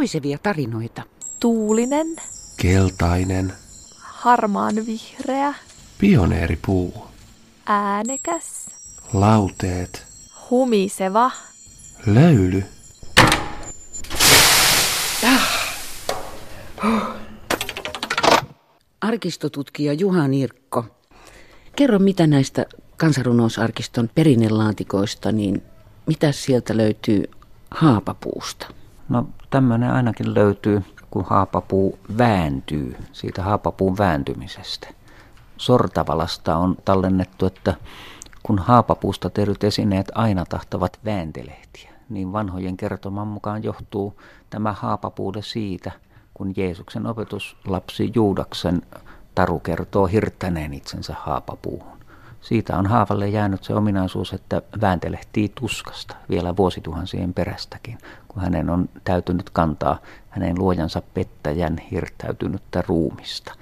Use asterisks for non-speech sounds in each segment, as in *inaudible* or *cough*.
puisevia tarinoita. Tuulinen, Keltainen. harmaan vihreä, Pioneeripuu. äänekäs, Lauteet. humiseva, Löyly. Arkistotutkija Juha Nirkko, kerro mitä näistä kansanrunousarkiston perinnelaatikoista, niin mitä sieltä löytyy haapapuusta? No tämmöinen ainakin löytyy, kun haapapuu vääntyy, siitä haapapuun vääntymisestä. Sortavalasta on tallennettu, että kun haapapuusta tehdyt esineet aina tahtovat vääntelehtiä, niin vanhojen kertoman mukaan johtuu tämä haapapuude siitä, kun Jeesuksen opetuslapsi Juudaksen taru kertoo hirttäneen itsensä haapapuuhun. Siitä on haavalle jäänyt se ominaisuus, että vääntelehtii tuskasta vielä vuosituhansien perästäkin, kun hänen on täytynyt kantaa hänen luojansa pettäjän hirttäytynyttä ruumista.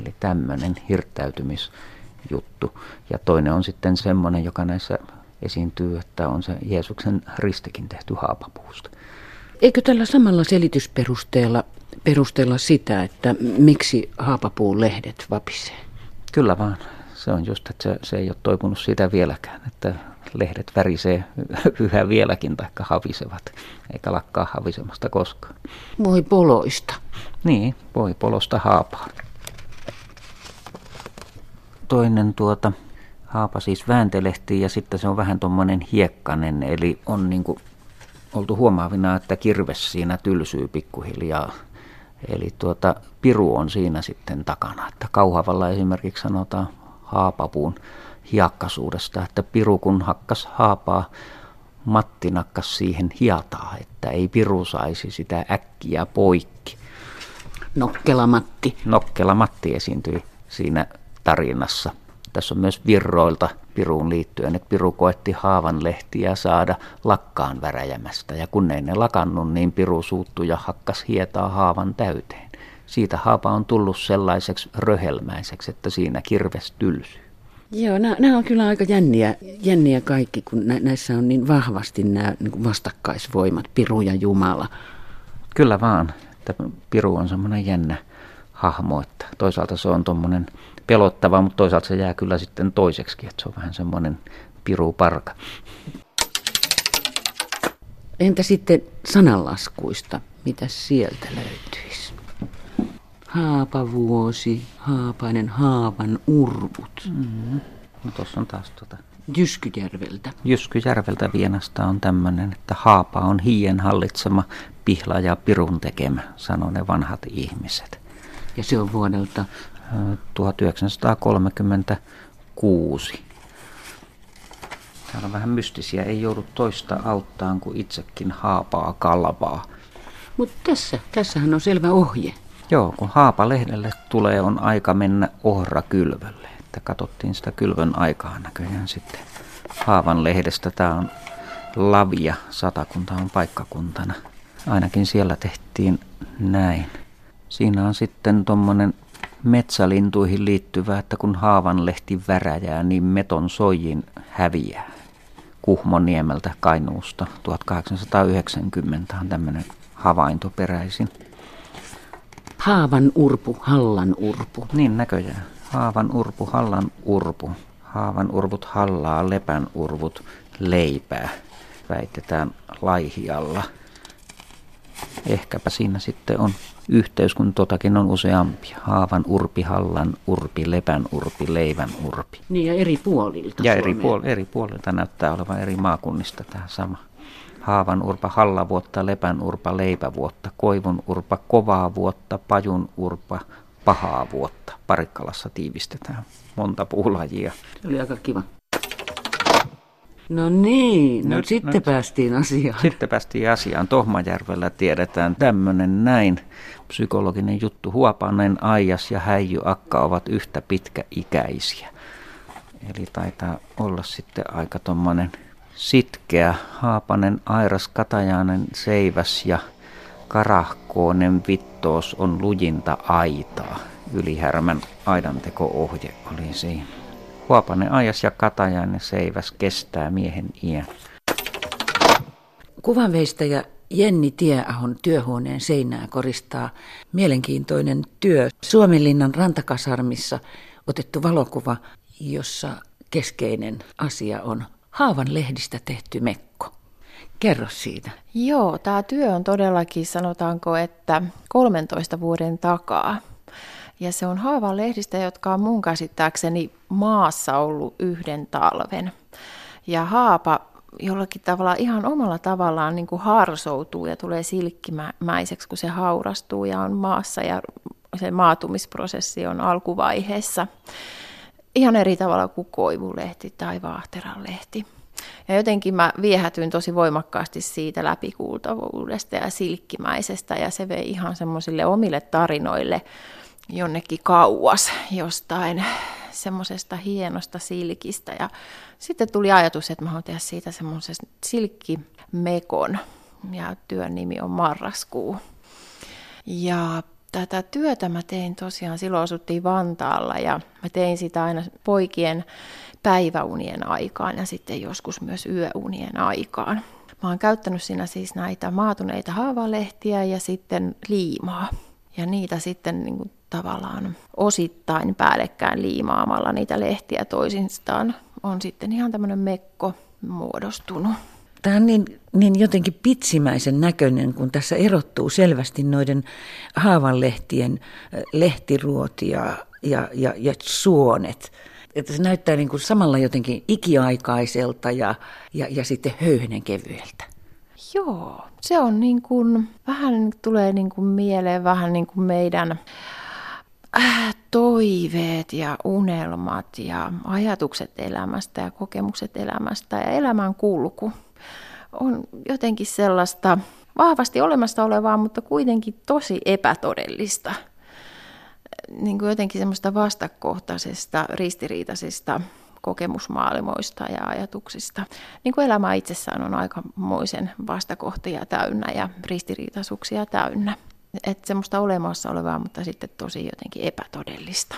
Eli tämmöinen hirttäytymisjuttu. Ja toinen on sitten semmoinen, joka näissä esiintyy, että on se Jeesuksen ristikin tehty haapapuusta. Eikö tällä samalla selitysperusteella perustella sitä, että miksi haapapuun lehdet vapisee? Kyllä vaan. Se on just, että se, se ei ole toipunut siitä vieläkään, että lehdet värisee *laughs* yhä vieläkin, taikka havisevat, eikä lakkaa havisemasta koskaan. Voi poloista. Niin, voi polosta haapaa. Toinen tuota, haapa siis vääntelehtii ja sitten se on vähän tuommoinen hiekkanen, eli on niin kuin oltu huomaavina, että kirves siinä tylsyy pikkuhiljaa. Eli tuota, piru on siinä sitten takana. Että kauhavalla esimerkiksi sanotaan haapapuun hiakkasuudesta, että piru kun hakkas haapaa, Matti nakkas siihen hiataa, että ei piru saisi sitä äkkiä poikki. Nokkela Matti. Nokkela Matti esiintyi siinä tarinassa. Tässä on myös virroilta Piruun liittyen, että Piru koetti haavan lehtiä saada lakkaan väräjämästä. Ja kun ei ne lakannut, niin Piru suuttui ja hakkas hietaa haavan täyteen. Siitä haapa on tullut sellaiseksi röhelmäiseksi, että siinä kirves tylsyy. Joo, nämä, nämä on kyllä aika jänniä, jänniä kaikki, kun nä, näissä on niin vahvasti nämä niin vastakkaisvoimat, Piru ja Jumala. Kyllä vaan, että Piru on semmoinen jännä hahmo, että toisaalta se on tuommoinen pelottava, mutta toisaalta se jää kyllä sitten toiseksi, että se on vähän semmoinen piruparka. Entä sitten sananlaskuista, mitä sieltä löytyisi? Haapavuosi, haapainen haavan urvut. Mm-hmm. No tuossa on taas tuota. Jyskyjärveltä. Jyskyjärveltä Vienasta on tämmöinen, että haapa on hien hallitsema, pihla ja pirun tekemä, sanoo ne vanhat ihmiset. Ja se on vuodelta 1936. Täällä on vähän mystisiä, ei joudu toista auttaan kuin itsekin haapaa kalvaa. Mutta tässä, tässähän on selvä ohje. Joo, kun haapalehdelle tulee, on aika mennä ohrakylvölle. Että katsottiin sitä kylvön aikaa näköjään sitten haavan lehdestä. Tämä on Lavia, satakunta on paikkakuntana. Ainakin siellä tehtiin näin. Siinä on sitten tuommoinen metsälintuihin liittyvä, että kun haavan lehti väräjää, niin meton soijin häviää. Kuhmoniemeltä Kainuusta 1890 on tämmöinen havainto peräisin. Haavan urpu, hallan urpu. Niin näköjään. Haavan urpu, hallan urpu. Haavan urvut hallaa, lepän urvut leipää, väitetään Laihialla. Ehkäpä siinä sitten on yhteys, kun totakin on useampia. Haavan urpi, hallan urpi, lepän urpi, leivän urpi. Niin ja eri puolilta Ja eri, puol- eri puolilta näyttää olevan eri maakunnista tämä sama. Haavan urpa hallavuotta, lepän urpa leipävuotta, koivun urpa kovaa vuotta, pajun urpa pahaa vuotta. Parikkalassa tiivistetään monta puulajia. Se oli aika kiva. No niin, no nyt, sitten nyt. päästiin asiaan. Sitten päästiin asiaan. Tohmajärvellä tiedetään tämmöinen näin psykologinen juttu. Huopanen, Aijas ja Häijy Akka ovat yhtä pitkäikäisiä. Eli taitaa olla sitten aika tommonen sitkeä Haapanen, Airas, Katajainen, Seiväs ja Karahkoonen Vittoos on lujinta aitaa. Ylihärmän aidanteko-ohje oli siinä. Huopanen, Ajas ja Katajainen Seiväs kestää miehen iän. Kuvanveistäjä Jenni Tieahon työhuoneen seinää koristaa mielenkiintoinen työ Suomenlinnan rantakasarmissa otettu valokuva, jossa keskeinen asia on haavan lehdistä tehty mekko. Kerro siitä. Joo, tämä työ on todellakin, sanotaanko, että 13 vuoden takaa. Ja se on haavan lehdistä, jotka on mun käsittääkseni maassa ollut yhden talven. Ja haapa jollakin tavalla ihan omalla tavallaan niin kuin harsoutuu ja tulee silkkimäiseksi, kun se haurastuu ja on maassa ja se maatumisprosessi on alkuvaiheessa. Ihan eri tavalla kuin koivulehti tai vaahteranlehti. Ja jotenkin mä viehätyin tosi voimakkaasti siitä läpikuultavuudesta ja silkkimäisestä ja se vei ihan semmoisille omille tarinoille jonnekin kauas jostain semmoisesta hienosta silkistä. Ja sitten tuli ajatus, että mä haluan tehdä siitä semmoisesta silkkimekon ja työn nimi on Marraskuu. Ja tätä työtä mä tein tosiaan, silloin asuttiin Vantaalla ja mä tein sitä aina poikien päiväunien aikaan ja sitten joskus myös yöunien aikaan. Mä oon käyttänyt siinä siis näitä maatuneita haavalehtiä ja sitten liimaa. Ja niitä sitten niin kuin tavallaan osittain päällekkäin liimaamalla niitä lehtiä toisistaan on sitten ihan tämmöinen mekko muodostunut. Tämä on niin, niin jotenkin pitsimäisen näköinen, kun tässä erottuu selvästi noiden haavanlehtien lehtiruoti ja, ja, ja, ja suonet. Että se näyttää niin kuin samalla jotenkin ikiaikaiselta ja, ja, ja sitten höyhenen kevyeltä. Joo, se on niin kuin, vähän tulee niin kuin mieleen vähän niin kuin meidän äh, toiveet ja unelmat ja ajatukset elämästä ja kokemukset elämästä ja elämän kulku on jotenkin sellaista vahvasti olemassa olevaa, mutta kuitenkin tosi epätodellista. Niin kuin jotenkin semmoista vastakohtaisesta, ristiriitaisesta kokemusmaailmoista ja ajatuksista. Niin kuin elämä itsessään on aikamoisen vastakohtia täynnä ja ristiriitaisuuksia täynnä. Että semmoista olemassa olevaa, mutta sitten tosi jotenkin epätodellista.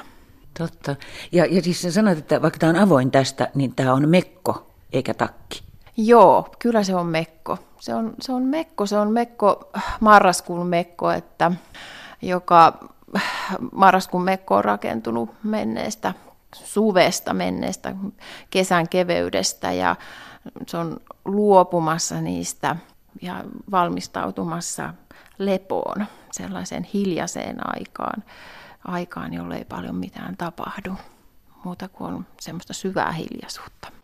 Totta. Ja, ja siis sanoit, että vaikka tämä on avoin tästä, niin tämä on mekko eikä takki. Joo, kyllä se on mekko. Se on, se on mekko, se on mekko, marraskuun mekko, että joka marraskuun mekko on rakentunut menneestä suvesta, menneestä kesän keveydestä ja se on luopumassa niistä ja valmistautumassa lepoon, sellaiseen hiljaiseen aikaan, aikaan, jolle ei paljon mitään tapahdu, muuta kuin semmoista syvää hiljaisuutta.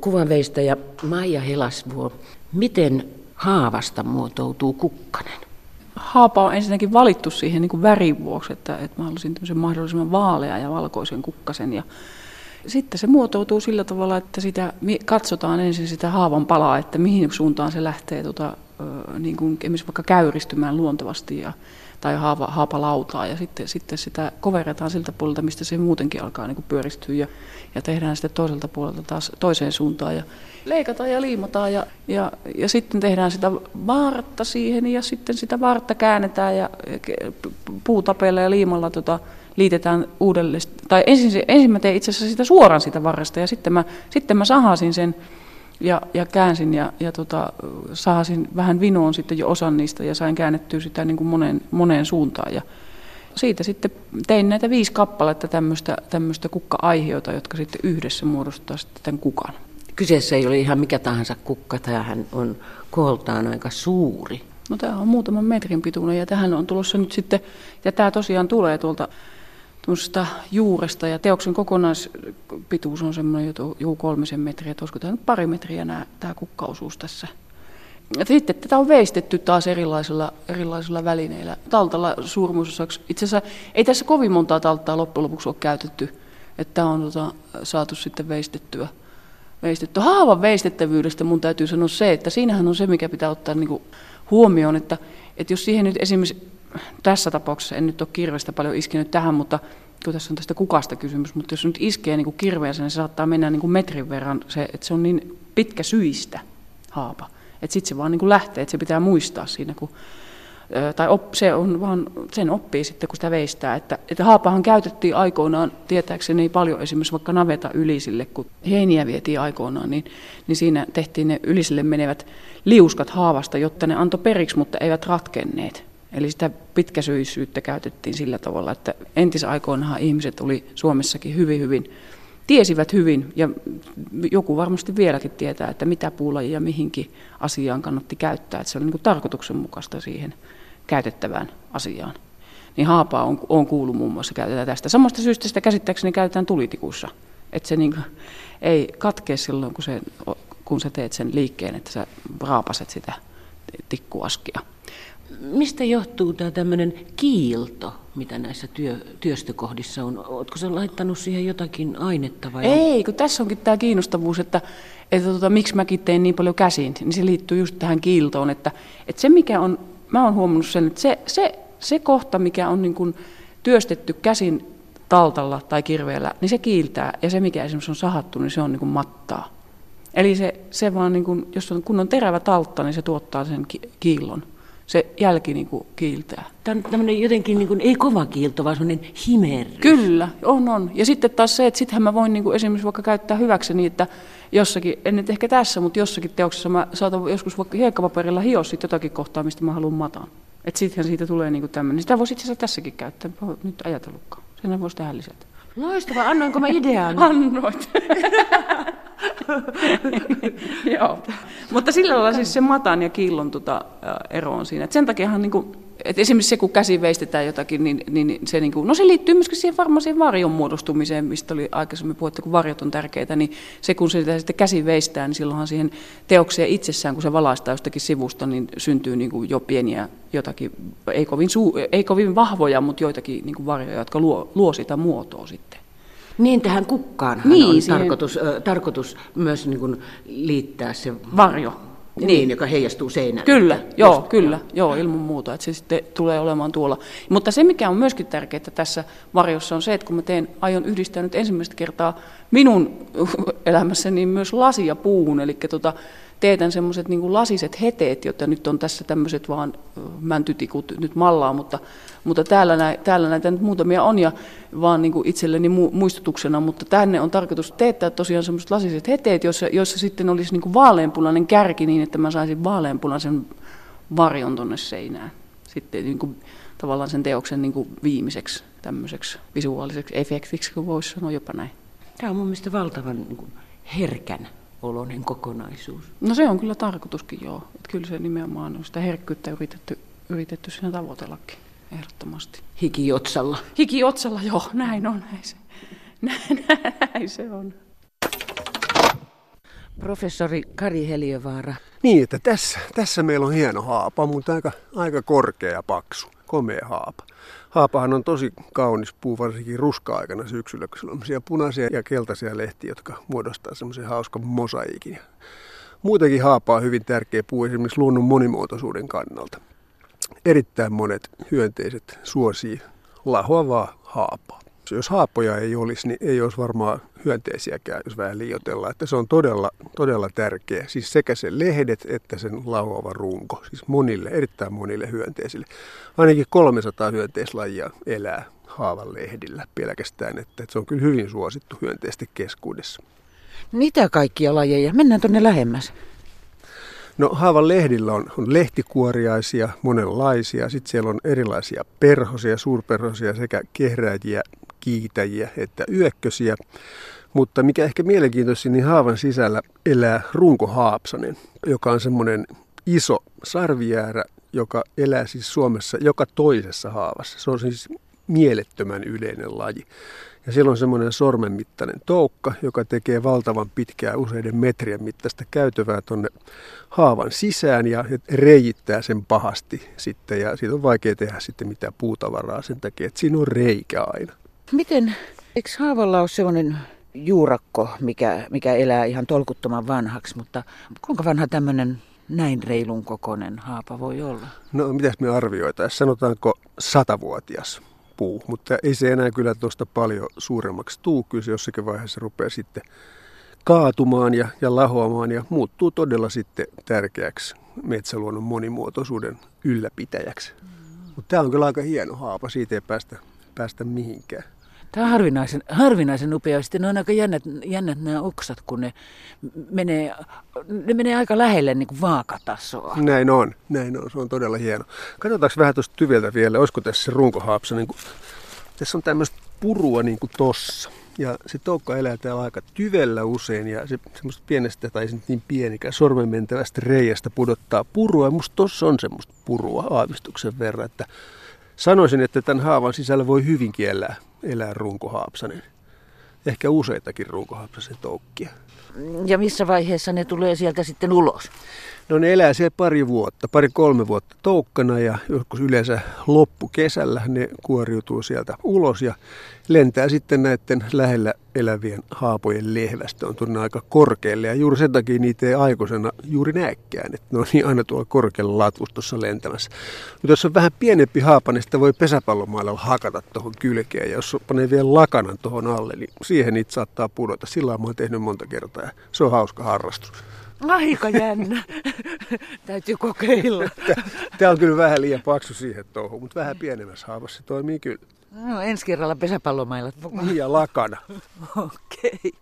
Kuvanveistäjä Maija Helasvuo, miten haavasta muotoutuu kukkanen? Haapa on ensinnäkin valittu siihen niin kuin värin vuoksi, että, että mä halusin mahdollisimman vaalea ja valkoisen kukkasen. Ja sitten se muotoutuu sillä tavalla, että sitä katsotaan ensin sitä haavan palaa, että mihin suuntaan se lähtee tota, niin kuin esimerkiksi vaikka käyristymään luontevasti ja, tai haapa, haapalautaa ja sitten, sitten sitä koveretaan siltä puolelta, mistä se muutenkin alkaa niin kuin pyöristyä ja, ja tehdään sitten toiselta puolelta taas toiseen suuntaan ja leikataan ja liimataan ja, ja, ja sitten tehdään sitä vartta siihen ja sitten sitä vartta käännetään ja puutapeella ja liimalla tota, liitetään uudelleen. Tai ensin, ensin mä tein itse asiassa sitä suoraan sitä varresta ja sitten mä, sitten mä sahasin sen ja, ja käänsin ja, ja tota, sahasin vähän vinoon sitten jo osan niistä ja sain käännettyä sitä niin kuin moneen, moneen suuntaan. Ja siitä sitten tein näitä viisi kappaletta tämmöistä, tämmöistä kukka-aiheita, jotka sitten yhdessä muodostaa sitten tämän kukan. Kyseessä ei ole ihan mikä tahansa kukka, tämähän on kooltaan aika suuri. No tämä on muutaman metrin pituinen ja tähän on tulossa nyt sitten, ja tämä tosiaan tulee tuolta tuommoisesta juuresta ja teoksen kokonaispituus on semmoinen jo kolmisen metriä, että olisiko tämä nyt pari metriä nämä, tämä kukkausuus tässä. Sitten tätä on veistetty taas erilaisilla, erilaisilla välineillä. Taltalla suurmuusosaksi. Itse asiassa ei tässä kovin montaa talttaa loppujen lopuksi ole käytetty, että tämä on tota, saatu sitten veistettyä. veistetty. Haavan veistettävyydestä mun täytyy sanoa se, että siinähän on se, mikä pitää ottaa niin kuin huomioon, että, että jos siihen nyt esimerkiksi tässä tapauksessa en nyt ole kirvestä paljon iskenyt tähän, mutta kun tässä on tästä kukasta kysymys, mutta jos nyt iskee niin kirveensä, niin se saattaa mennä niin kuin metrin verran, se, että se on niin pitkä syistä haapa. Että sitten se vaan niin kuin lähtee, että se pitää muistaa siinä, kun Tai op, se on vaan, sen oppii sitten, kun sitä veistää. Että, että haapahan käytettiin aikoinaan, tietääkseni paljon esimerkiksi vaikka naveta ylisille, kun heiniä vietiin aikoinaan, niin, niin siinä tehtiin ne ylisille menevät liuskat haavasta, jotta ne antoi periksi, mutta eivät ratkenneet. Eli sitä pitkäsyisyyttä käytettiin sillä tavalla, että entisaikoinahan ihmiset oli Suomessakin hyvin, hyvin, tiesivät hyvin, ja joku varmasti vieläkin tietää, että mitä puulajia mihinkin asiaan kannatti käyttää, että se oli niin kuin tarkoituksenmukaista siihen käytettävään asiaan. Niin haapaa on, on kuullut muun muassa käytetään tästä. Samasta syystä sitä käsittääkseni käytetään tulitikussa, että se niin kuin ei katkea silloin, kun, se, kun sä teet sen liikkeen, että sä raapaset sitä tikkuaskia. Mistä johtuu tämä tämmöinen kiilto, mitä näissä työ, työstökohdissa on? Oletko sä laittanut siihen jotakin ainetta vai? Ei, kun tässä onkin tämä kiinnostavuus, että, että tota, miksi mäkin teen niin paljon käsin, niin se liittyy just tähän kiiltoon, että, että se mikä on, mä oon huomannut sen, että se, se, se kohta, mikä on niin kuin työstetty käsin taltalla tai kirveellä, niin se kiiltää, ja se mikä esimerkiksi on sahattu, niin se on niin kuin mattaa. Eli se, se vaan, niin kuin, jos on, kun on terävä taltta, niin se tuottaa sen ki- kiillon. Se jälki niin kuin kiiltää. Tämä on tämmöinen jotenkin niin kuin, ei kova kiilto, vaan semmoinen himerrys. Kyllä, on, on. Ja sitten taas se, että sittenhän mä voin niin kuin esimerkiksi vaikka käyttää hyväksi niin, että jossakin, en nyt ehkä tässä, mutta jossakin teoksessa mä saatan joskus vaikka hiekkapaperilla hioa sitten jotakin kohtaa, mistä mä haluan matan. Että sittenhän siitä tulee niin kuin tämmöinen. Sitä voisi itse asiassa tässäkin käyttää, nyt ajatellutkaan. Sen voisi tähän lisätä. Loistavaa, annoinko mä idean? *laughs* Annoit. *laughs* Joo. Mutta sillä lailla siis se matan ja kiillon tota, ero on siinä. Et sen takiahan niin kuin, et esimerkiksi se, kun käsi veistetään jotakin, niin, niin se, niin kuin, no se liittyy myöskin siihen varmaan siihen varjon muodostumiseen, mistä oli aikaisemmin puhuttu, kun varjot on tärkeitä, niin se, kun sitä sitten käsi veistää, niin silloinhan siihen teokseen itsessään, kun se valaistaa jostakin sivusta, niin syntyy niin kuin jo pieniä jotakin, ei kovin, suu, ei kovin vahvoja, mutta joitakin niin kuin varjoja, jotka luo, luo sitä muotoa sitten. Niin, tähän kukkaan Niin, on siihen- tarkoitus, ö, tarkoitus myös niin kuin liittää se Varjo. Niin, joka heijastuu seinälle. Kyllä, Että joo, just- kyllä, joo, ilman muuta, että se sitten tulee olemaan tuolla. Mutta se, mikä on myöskin tärkeää tässä varjossa on se, että kun mä teen, aion yhdistää nyt ensimmäistä kertaa minun *laughs* elämässäni myös lasia puuhun, eli tota, teetän semmoiset niin lasiset heteet, joita nyt on tässä tämmöiset vaan mäntytikut nyt mallaa, mutta, mutta täällä, nä, täällä näitä nyt muutamia on ja vaan niin kuin itselleni mu, muistutuksena, mutta tänne on tarkoitus teettää tosiaan semmoiset lasiset heteet, joissa, joissa sitten olisi niin kuin vaaleanpunainen kärki niin, että mä saisin vaaleanpunaisen varjon tuonne seinään. Sitten niin kuin, tavallaan sen teoksen niin kuin viimeiseksi tämmöiseksi visuaaliseksi efektiksi, kun voisi sanoa jopa näin. Tämä on mun mielestä valtavan niin kuin, herkän oloinen kokonaisuus. No se on kyllä tarkoituskin joo. Että kyllä se nimenomaan on sitä herkkyyttä yritetty, yritetty siinä tavoitellakin ehdottomasti. Hikiotsalla. Hiki otsalla, joo, näin on, näin se, näin, *laughs* näin se on. Professori Kari Heliövaara. Niin, että tässä, tässä meillä on hieno haapa, mutta aika, aika korkea ja paksu, komea haapa. Haapahan on tosi kaunis puu, varsinkin ruska-aikana syksyllä, kun sillä on punaisia ja keltaisia lehtiä, jotka muodostaa semmoisen hauskan mosaiikin. Muutenkin haapa on hyvin tärkeä puu esimerkiksi luonnon monimuotoisuuden kannalta. Erittäin monet hyönteiset suosii lahoavaa haapaa. Jos haapoja ei olisi, niin ei olisi varmaan hyönteisiäkään, jos vähän liioitellaan. Että se on todella, todella tärkeä. Siis sekä sen lehdet että sen lahoava runko. Siis monille, erittäin monille hyönteisille. Ainakin 300 hyönteislajia elää haavan lehdillä pelkästään. Että, että se on kyllä hyvin suosittu hyönteisten keskuudessa. Mitä kaikkia lajeja? Mennään tuonne lähemmäs. No haavan lehdillä on, on lehtikuoriaisia, monenlaisia. Sitten siellä on erilaisia perhosia, suurperhosia sekä kehrääjiä, kiitäjiä että yökkösiä. Mutta mikä ehkä mielenkiintoisin, niin haavan sisällä elää runkohaapsanen, joka on semmoinen iso sarviäärä, joka elää siis Suomessa joka toisessa haavassa. Se on siis mielettömän yleinen laji. Ja siellä on semmoinen sormen mittainen toukka, joka tekee valtavan pitkää useiden metrien mittaista käytävää tuonne haavan sisään ja reijittää sen pahasti sitten. Ja siitä on vaikea tehdä sitten mitään puutavaraa sen takia, että siinä on reikä aina. Miten, eikö haavalla ole sellainen juurakko, mikä, mikä elää ihan tolkuttoman vanhaksi, mutta kuinka vanha tämmöinen näin reilun kokoinen haapa voi olla? No mitäs me arvioitaisiin? Sanotaanko satavuotias puu, mutta ei se enää kyllä tuosta paljon suuremmaksi tuu. Kyllä se jossakin vaiheessa rupeaa sitten kaatumaan ja, ja lahoamaan ja muuttuu todella sitten tärkeäksi metsäluonnon monimuotoisuuden ylläpitäjäksi. Mutta tämä on kyllä aika hieno haapa, siitä ei päästä, päästä mihinkään. Tämä on harvinaisen, harvinaisen upea. Sitten ne on aika jännät, jännät nämä oksat, kun ne menee, ne menee aika lähelle niin kuin vaakatasoa. Näin on, näin on. Se on todella hieno. Katsotaanko vähän tuosta tyveltä vielä, olisiko tässä se runkohaapsa. Niin kuin, tässä on tämmöistä purua niin kuin tossa. Ja se toukka elää täällä aika tyvellä usein ja se semmoista pienestä, tai se niin pienikään, sormen mentävästä reiästä pudottaa purua. Ja musta tossa on semmoista purua aavistuksen verran, että sanoisin, että tämän haavan sisällä voi hyvinkin elää, elää runkohaapsanen. Ehkä useitakin runkohaapsasen toukkia. Ja missä vaiheessa ne tulee sieltä sitten ulos? No ne elää siellä pari vuotta, pari-kolme vuotta toukkana ja joskus yleensä loppukesällä ne kuoriutuu sieltä ulos ja lentää sitten näiden lähellä elävien haapojen lehvästä. On tuonne aika korkealle ja juuri sen takia niitä ei aikuisena juuri näekään, että ne on niin aina tuolla korkealla latvustossa lentämässä. Mutta jos on vähän pienempi haapa, niin sitä voi pesäpallomailla hakata tuohon kylkeen ja jos panee vielä lakanan tuohon alle, niin siihen niitä saattaa pudota. Sillä mä oon tehnyt monta kertaa ja se on hauska harrastus. Aika jännä. *laughs* Täytyy kokeilla. Tämä on kyllä vähän liian paksu siihen touhuun, mutta vähän pienemmässä haavassa se toimii kyllä. No, ensi kerralla pesäpallomailat mukaan. Ja lakana. *laughs* Okei. Okay.